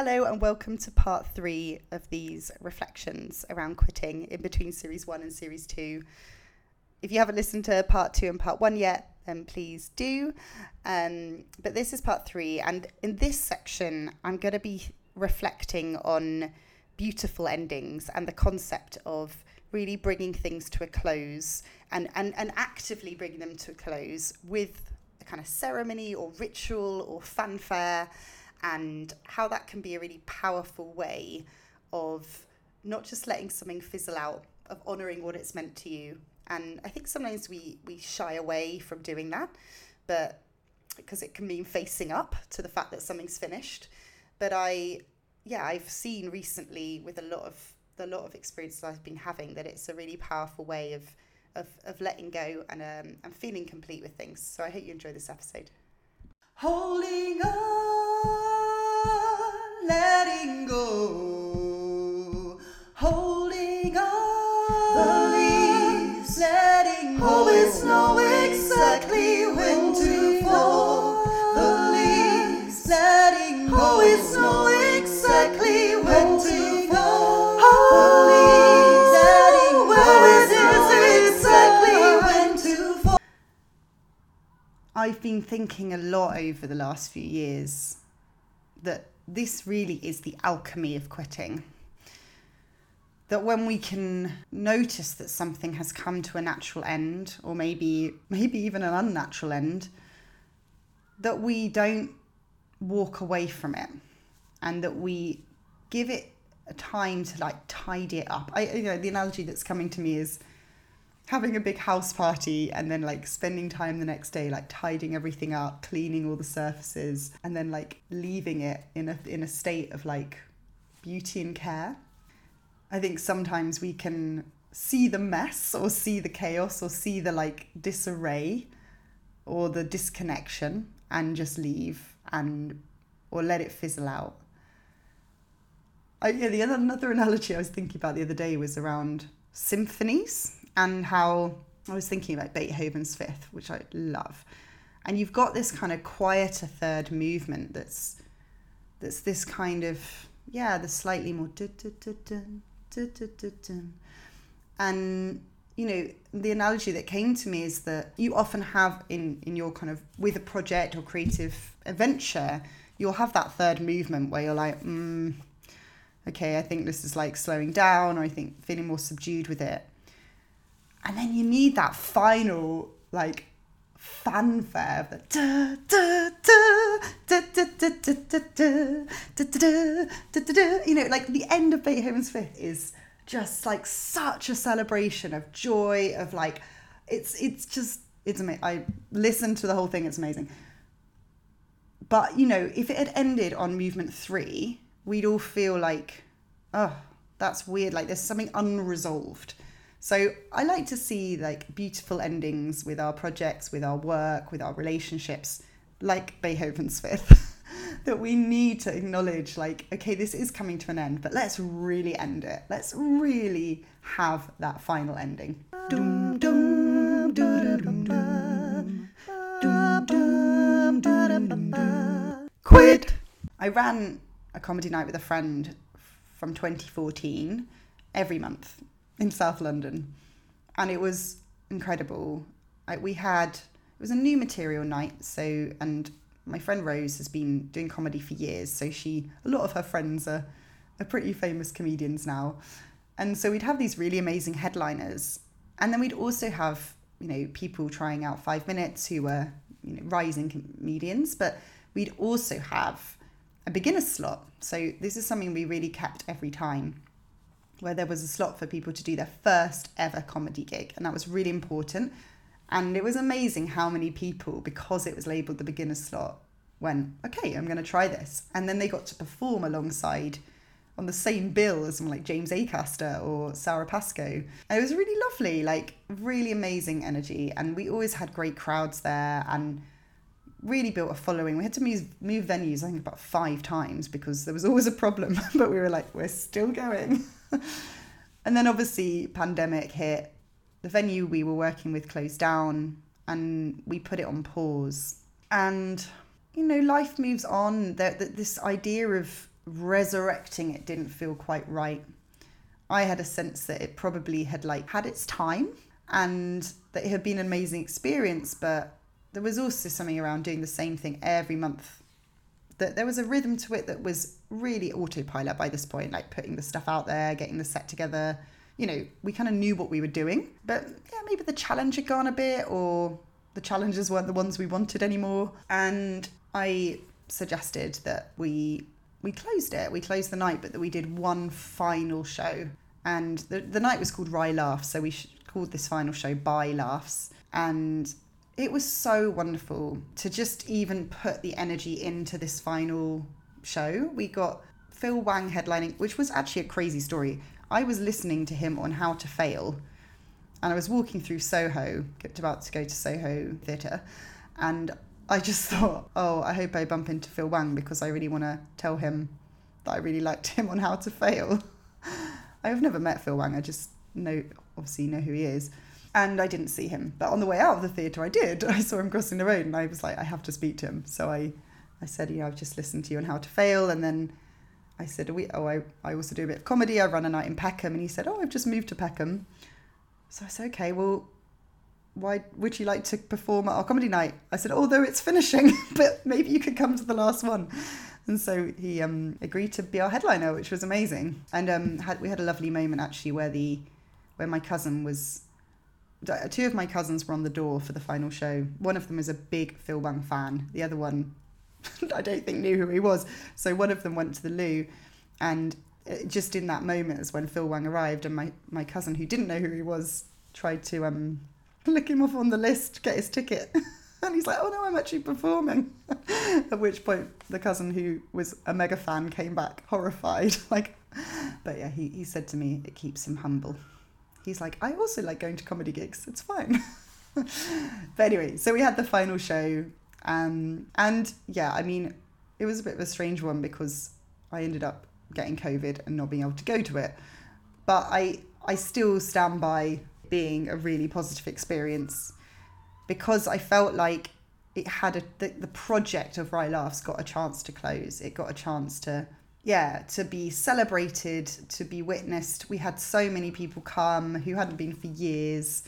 Hello, and welcome to part three of these reflections around quitting in between series one and series two. If you haven't listened to part two and part one yet, then please do. Um, but this is part three, and in this section, I'm going to be reflecting on beautiful endings and the concept of really bringing things to a close and, and, and actively bringing them to a close with a kind of ceremony or ritual or fanfare and how that can be a really powerful way of not just letting something fizzle out, of honouring what it's meant to you. And I think sometimes we, we shy away from doing that, but because it can mean facing up to the fact that something's finished. But I, yeah, I've seen recently with a lot of the lot of experiences I've been having that it's a really powerful way of of, of letting go and um, and feeling complete with things. So I hope you enjoy this episode. Holding on, letting go, holding on, leaves, letting go. Always know exactly when to fall. The letting go. Always know exactly when to fall. The letting go. Always knows exactly when to fall. I've been thinking a lot over the last few years that this really is the alchemy of quitting. That when we can notice that something has come to a natural end, or maybe maybe even an unnatural end, that we don't walk away from it, and that we give it a time to like tidy it up. I you know the analogy that's coming to me is having a big house party and then like spending time the next day like tidying everything up cleaning all the surfaces and then like leaving it in a in a state of like beauty and care. I think sometimes we can see the mess or see the chaos or see the like disarray or the disconnection and just leave and or let it fizzle out. I, yeah, the other another analogy I was thinking about the other day was around symphonies and how I was thinking about Beethoven's Fifth, which I love. And you've got this kind of quieter third movement that's that's this kind of yeah, the slightly more and you know the analogy that came to me is that you often have in in your kind of with a project or creative adventure you'll have that third movement where you're like mm, okay i think this is like slowing down or i think feeling more subdued with it and then you need that final like fanfare of the you know like the end of beethoven's fifth is just like such a celebration of joy of like it's it's just it's amazing i listened to the whole thing it's amazing but you know if it had ended on movement three we'd all feel like oh that's weird like there's something unresolved so I like to see like beautiful endings with our projects, with our work, with our relationships, like Beethoven's Fifth. that we need to acknowledge like okay this is coming to an end but let's really end it. Let's really have that final ending. Quit i ran a comedy night with a friend from 2014 every month in South London, and it was incredible. Like we had, it was a new material night, so and my friend Rose has been doing comedy for years, so she a lot of her friends are are pretty famous comedians now, and so we'd have these really amazing headliners, and then we'd also have you know people trying out five minutes who were you know rising comedians, but we'd also have a beginner slot. So this is something we really kept every time where there was a slot for people to do their first ever comedy gig. And that was really important. And it was amazing how many people, because it was labeled the beginner slot, went, okay, I'm going to try this. And then they got to perform alongside on the same bill as someone like James Acaster or Sara Pascoe. And it was really lovely, like really amazing energy. And we always had great crowds there and really built a following. We had to move move venues, I think about five times because there was always a problem. but we were like, we're still going. and then obviously pandemic hit. The venue we were working with closed down and we put it on pause. And you know, life moves on. That this idea of resurrecting it didn't feel quite right. I had a sense that it probably had like had its time and that it had been an amazing experience, but there was also something around doing the same thing every month. That there was a rhythm to it that was really autopilot by this point, like putting the stuff out there, getting the set together. You know, we kind of knew what we were doing, but yeah, maybe the challenge had gone a bit, or the challenges weren't the ones we wanted anymore. And I suggested that we we closed it. We closed the night, but that we did one final show. And the, the night was called Rye Laughs, so we called this final show Bye Laughs. And it was so wonderful to just even put the energy into this final show. We got Phil Wang headlining, which was actually a crazy story. I was listening to him on How to Fail, and I was walking through Soho, about to go to Soho Theatre, and I just thought, oh, I hope I bump into Phil Wang because I really want to tell him that I really liked him on How to Fail. I've never met Phil Wang, I just know, obviously, know who he is. And I didn't see him. But on the way out of the theatre, I did. I saw him crossing the road and I was like, I have to speak to him. So I, I said, you know, I've just listened to you on How to Fail. And then I said, we, oh, I, I also do a bit of comedy. I run a night in Peckham. And he said, oh, I've just moved to Peckham. So I said, okay, well, why would you like to perform at our comedy night? I said, although it's finishing, but maybe you could come to the last one. And so he um, agreed to be our headliner, which was amazing. And um, had, we had a lovely moment actually where the where my cousin was. Two of my cousins were on the door for the final show. One of them is a big Phil Wang fan. The other one, I don't think knew who he was. So one of them went to the loo, and uh, just in that moment is when Phil Wang arrived, and my, my cousin who didn't know who he was tried to um look him off on the list, get his ticket. and he's like, oh no, I'm actually performing. At which point, the cousin who was a mega fan came back horrified. like, but yeah, he, he said to me, it keeps him humble. He's like, I also like going to comedy gigs. It's fine. but anyway, so we had the final show. Um, and yeah, I mean, it was a bit of a strange one because I ended up getting COVID and not being able to go to it. But I, I still stand by being a really positive experience because I felt like it had a the, the project of Rye Laughs got a chance to close. It got a chance to yeah, to be celebrated, to be witnessed. We had so many people come who hadn't been for years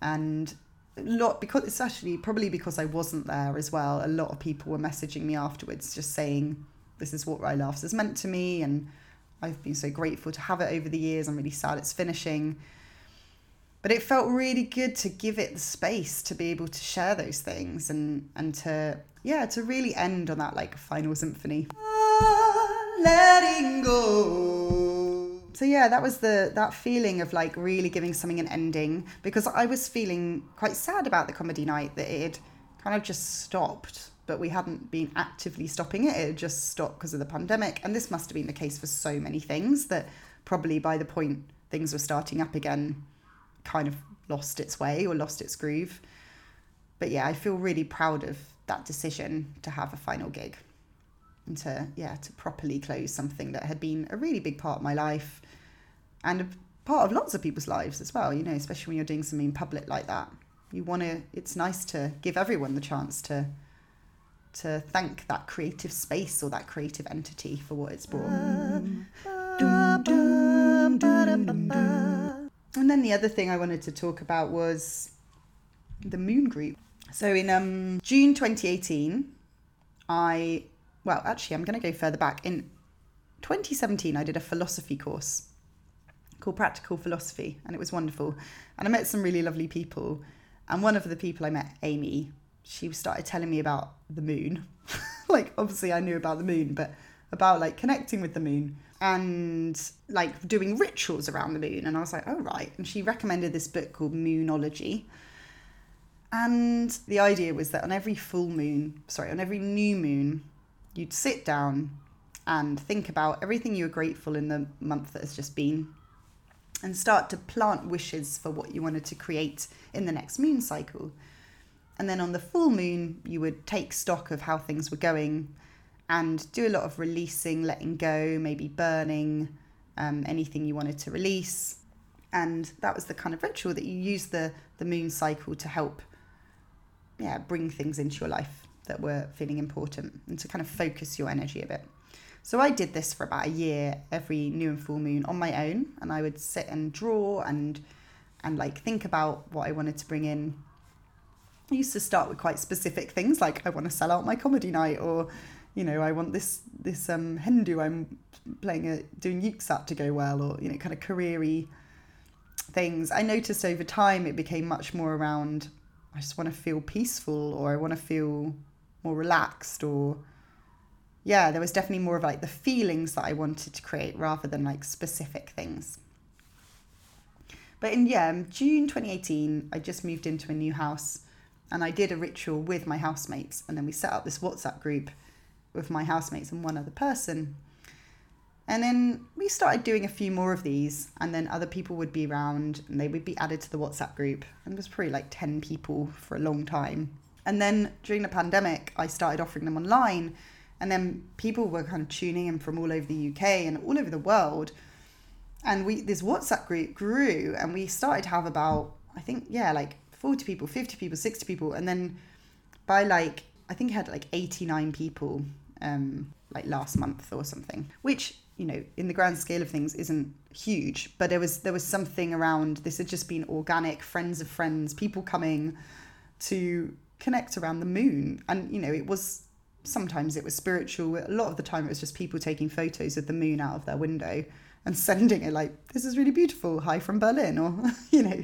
and a lot because it's actually probably because I wasn't there as well. A lot of people were messaging me afterwards just saying this is what Rye Laughs has meant to me and I've been so grateful to have it over the years. I'm really sad it's finishing but it felt really good to give it the space to be able to share those things and and to yeah to really end on that like final symphony letting go. So yeah that was the that feeling of like really giving something an ending because i was feeling quite sad about the comedy night that it had kind of just stopped but we hadn't been actively stopping it. It had just stopped because of the pandemic and this must have been the case for so many things that probably by the point things were starting up again kind of lost its way or lost its groove. But yeah, I feel really proud of that decision to have a final gig and to yeah to properly close something that had been a really big part of my life and a part of lots of people's lives as well you know especially when you're doing something public like that you want to it's nice to give everyone the chance to to thank that creative space or that creative entity for what it's brought. And then the other thing I wanted to talk about was the Moon Group. So in um, June 2018, I, well, actually, I'm going to go further back. In 2017, I did a philosophy course called Practical Philosophy, and it was wonderful. And I met some really lovely people. And one of the people I met, Amy, she started telling me about the moon. like, obviously, I knew about the moon, but about like connecting with the moon and like doing rituals around the moon. And I was like, oh, right. And she recommended this book called Moonology. And the idea was that on every full moon, sorry, on every new moon, you'd sit down and think about everything you were grateful in the month that has just been and start to plant wishes for what you wanted to create in the next moon cycle. And then on the full moon, you would take stock of how things were going and do a lot of releasing, letting go, maybe burning um, anything you wanted to release. And that was the kind of ritual that you use the, the moon cycle to help yeah, bring things into your life that were feeling important and to kind of focus your energy a bit. So I did this for about a year every new and full moon on my own and I would sit and draw and and like think about what I wanted to bring in. I used to start with quite specific things like I want to sell out my comedy night or you know, I want this this um Hindu I'm playing a doing yuksat to go well or you know kind of careery things. I noticed over time it became much more around I just want to feel peaceful or I want to feel more relaxed or yeah, there was definitely more of like the feelings that I wanted to create rather than like specific things. But in yeah, um, June 2018, I just moved into a new house and I did a ritual with my housemates and then we set up this WhatsApp group with my housemates and one other person. And then we started doing a few more of these, and then other people would be around and they would be added to the WhatsApp group. And it was probably like 10 people for a long time. And then during the pandemic, I started offering them online. And then people were kind of tuning in from all over the UK and all over the world. And we this WhatsApp group grew and we started to have about, I think, yeah, like 40 people, 50 people, 60 people. And then by like, I think it had like 89 people um, like last month or something, which you know in the grand scale of things isn't huge but there was there was something around this had just been organic friends of friends people coming to connect around the moon. And you know it was sometimes it was spiritual. A lot of the time it was just people taking photos of the moon out of their window and sending it like this is really beautiful. Hi from berlin or you know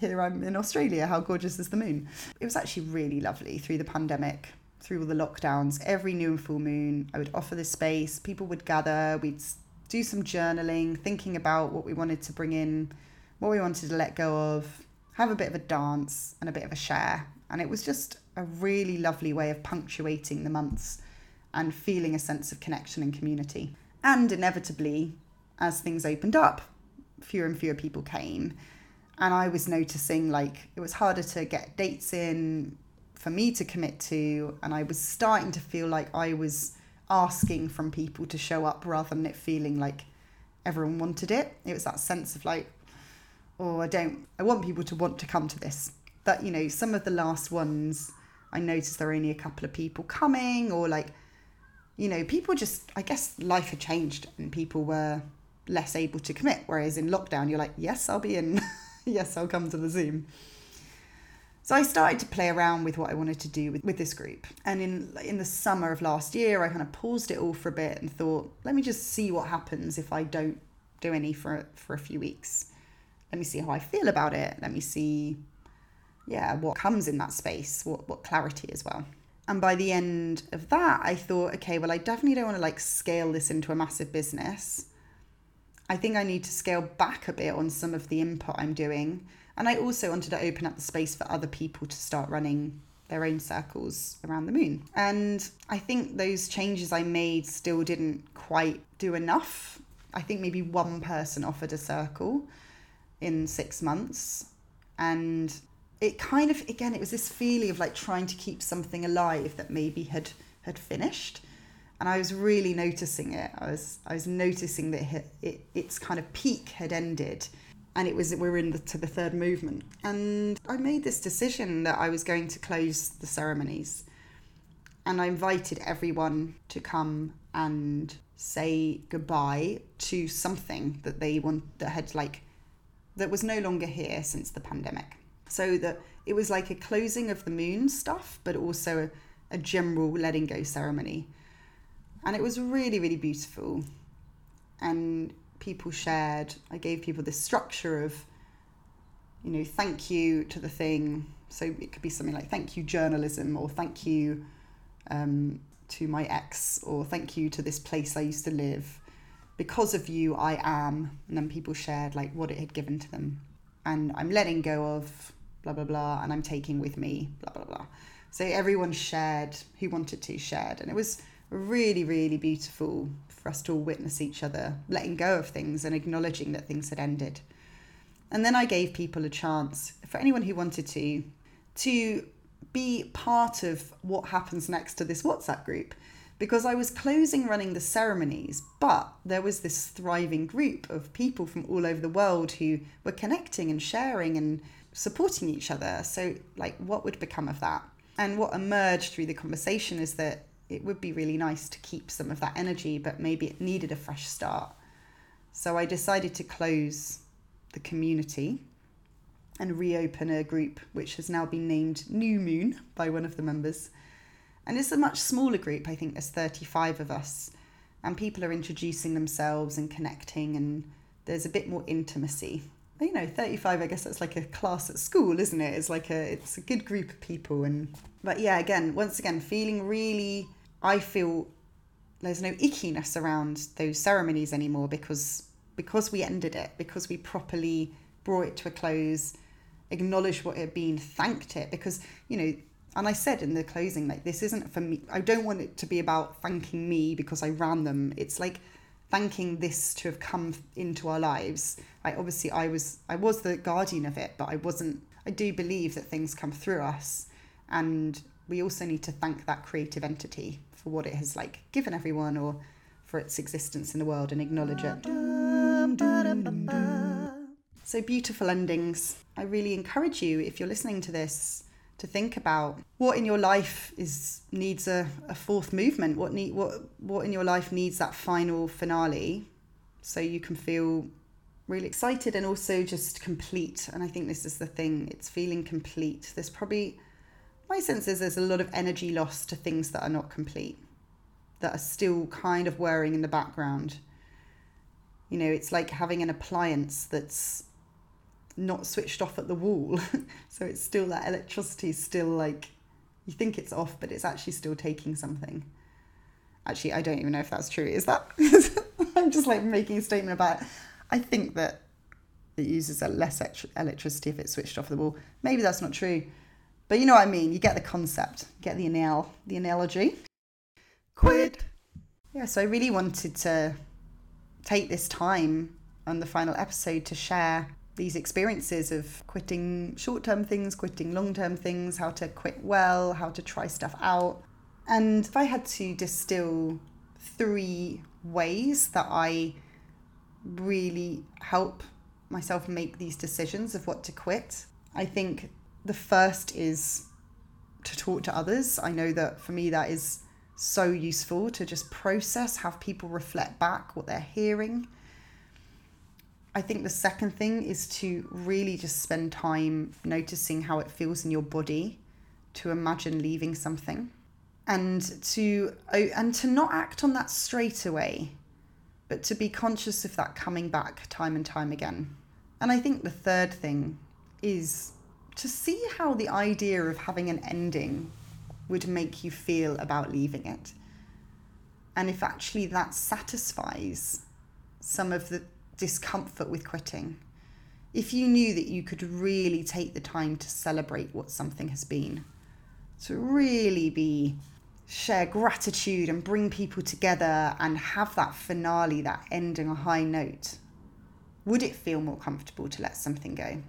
here i'm in australia. How gorgeous is the moon? It was actually really lovely through the pandemic through all the lockdowns, every new and full moon, I would offer this space. People would gather, we'd do some journaling, thinking about what we wanted to bring in, what we wanted to let go of, have a bit of a dance and a bit of a share. And it was just a really lovely way of punctuating the months and feeling a sense of connection and community. And inevitably, as things opened up, fewer and fewer people came. And I was noticing like it was harder to get dates in, for me to commit to. And I was starting to feel like I was asking from people to show up rather than it feeling like everyone wanted it. It was that sense of like, oh, I don't, I want people to want to come to this. But, you know, some of the last ones, I noticed there were only a couple of people coming, or like, you know, people just, I guess life had changed and people were less able to commit. Whereas in lockdown, you're like, yes, I'll be in. yes, I'll come to the Zoom. So I started to play around with what I wanted to do with, with this group. And in in the summer of last year, I kind of paused it all for a bit and thought, let me just see what happens if I don't do any for for a few weeks. Let me see how I feel about it. Let me see yeah, what comes in that space, what what clarity as well. And by the end of that, I thought, okay, well, I definitely don't want to like scale this into a massive business. I think I need to scale back a bit on some of the input I'm doing and I also wanted to open up the space for other people to start running their own circles around the moon. And I think those changes I made still didn't quite do enough. I think maybe one person offered a circle in six months. And it kind of, again, it was this feeling of like trying to keep something alive that maybe had had finished. And I was really noticing it. I was I was noticing that it, it its kind of peak had ended and it was we were in the, to the third movement and i made this decision that i was going to close the ceremonies and i invited everyone to come and say goodbye to something that they want that had like that was no longer here since the pandemic so that it was like a closing of the moon stuff but also a, a general letting go ceremony and it was really really beautiful and people shared. I gave people this structure of, you know, thank you to the thing. So it could be something like thank you journalism or thank you um, to my ex or thank you to this place I used to live. Because of you, I am. And then people shared like what it had given to them. And I'm letting go of blah, blah, blah. And I'm taking with me blah, blah, blah. So everyone shared who wanted to shared. And it was really, really beautiful for us to all witness each other letting go of things and acknowledging that things had ended. And then I gave people a chance, for anyone who wanted to, to be part of what happens next to this WhatsApp group. Because I was closing running the ceremonies, but there was this thriving group of people from all over the world who were connecting and sharing and supporting each other. So, like, what would become of that? And what emerged through the conversation is that it would be really nice to keep some of that energy, but maybe it needed a fresh start. So I decided to close the community and reopen a group which has now been named New Moon by one of the members. And it's a much smaller group, I think there's 35 of us. And people are introducing themselves and connecting, and there's a bit more intimacy. You know, 35, I guess that's like a class at school, isn't it? It's like a it's a good group of people and but yeah, again, once again, feeling really I feel there's no ickiness around those ceremonies anymore because because we ended it, because we properly brought it to a close, acknowledged what it had been, thanked it, because you know, and I said in the closing, like this isn't for me. I don't want it to be about thanking me because I ran them. It's like thanking this to have come into our lives. I obviously I was I was the guardian of it, but I wasn't. I do believe that things come through us, and we also need to thank that creative entity for what it has like given everyone or for its existence in the world and acknowledge it. So beautiful endings. I really encourage you if you're listening to this to think about what in your life is needs a, a fourth movement. What need what what in your life needs that final finale, so you can feel really excited and also just complete. And I think this is the thing. It's feeling complete. There's probably my sense is there's a lot of energy lost to things that are not complete, that are still kind of whirring in the background. You know, it's like having an appliance that's not switched off at the wall. so it's still that electricity is still like, you think it's off, but it's actually still taking something. Actually, I don't even know if that's true. Is that? I'm just like making a statement about it. I think that it uses a less electricity if it's switched off the wall. Maybe that's not true. But you know what I mean. You get the concept, get the anal, the analogy. Quit. Yeah, so I really wanted to take this time on the final episode to share these experiences of quitting short term things, quitting long term things, how to quit well, how to try stuff out. And if I had to distill three ways that I really help myself make these decisions of what to quit, I think the first is to talk to others. I know that for me, that is so useful to just process, have people reflect back what they're hearing. I think the second thing is to really just spend time noticing how it feels in your body, to imagine leaving something, and to and to not act on that straight away, but to be conscious of that coming back time and time again. And I think the third thing is to see how the idea of having an ending would make you feel about leaving it. And if actually that satisfies some of the discomfort with quitting. If you knew that you could really take the time to celebrate what something has been, to really be share gratitude and bring people together and have that finale, that ending a high note, would it feel more comfortable to let something go?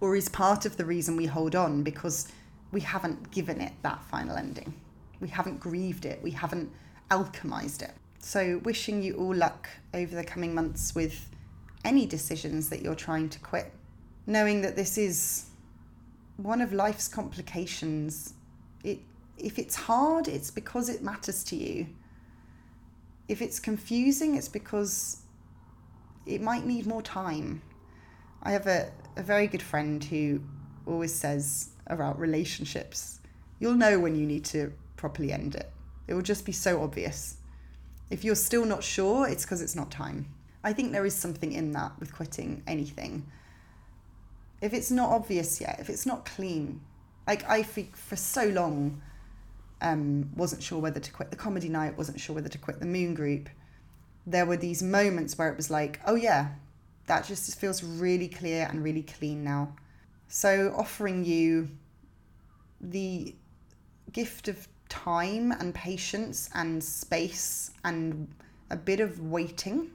or is part of the reason we hold on because we haven't given it that final ending. We haven't grieved it, we haven't alchemized it. So, wishing you all luck over the coming months with any decisions that you're trying to quit, knowing that this is one of life's complications. It, if it's hard, it's because it matters to you. If it's confusing, it's because it might need more time. I have a, a very good friend who always says about relationships, you'll know when you need to properly end it. It will just be so obvious. If you're still not sure, it's because it's not time. I think there is something in that with quitting anything. If it's not obvious yet, if it's not clean, like I for so long um, wasn't sure whether to quit the comedy night, wasn't sure whether to quit the moon group. There were these moments where it was like, oh yeah, that just feels really clear and really clean now. So, offering you the gift of time and patience and space and a bit of waiting,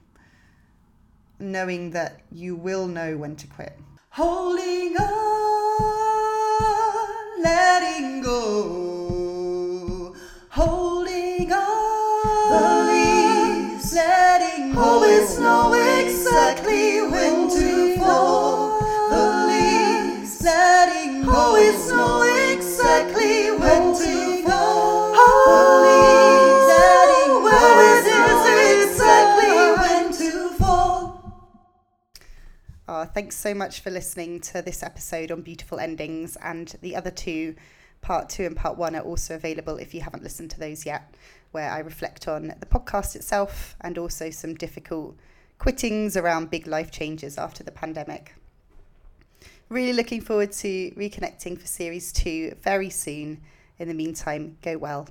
knowing that you will know when to quit. Holding on, letting go, holding on, the letting go. Always know exactly always thanks so much for listening to this episode on beautiful endings, and the other two, part two and part one, are also available if you haven't listened to those yet, where I reflect on the podcast itself and also some difficult quittings around big life changes after the pandemic. Really looking forward to reconnecting for series two very soon. In the meantime, go well.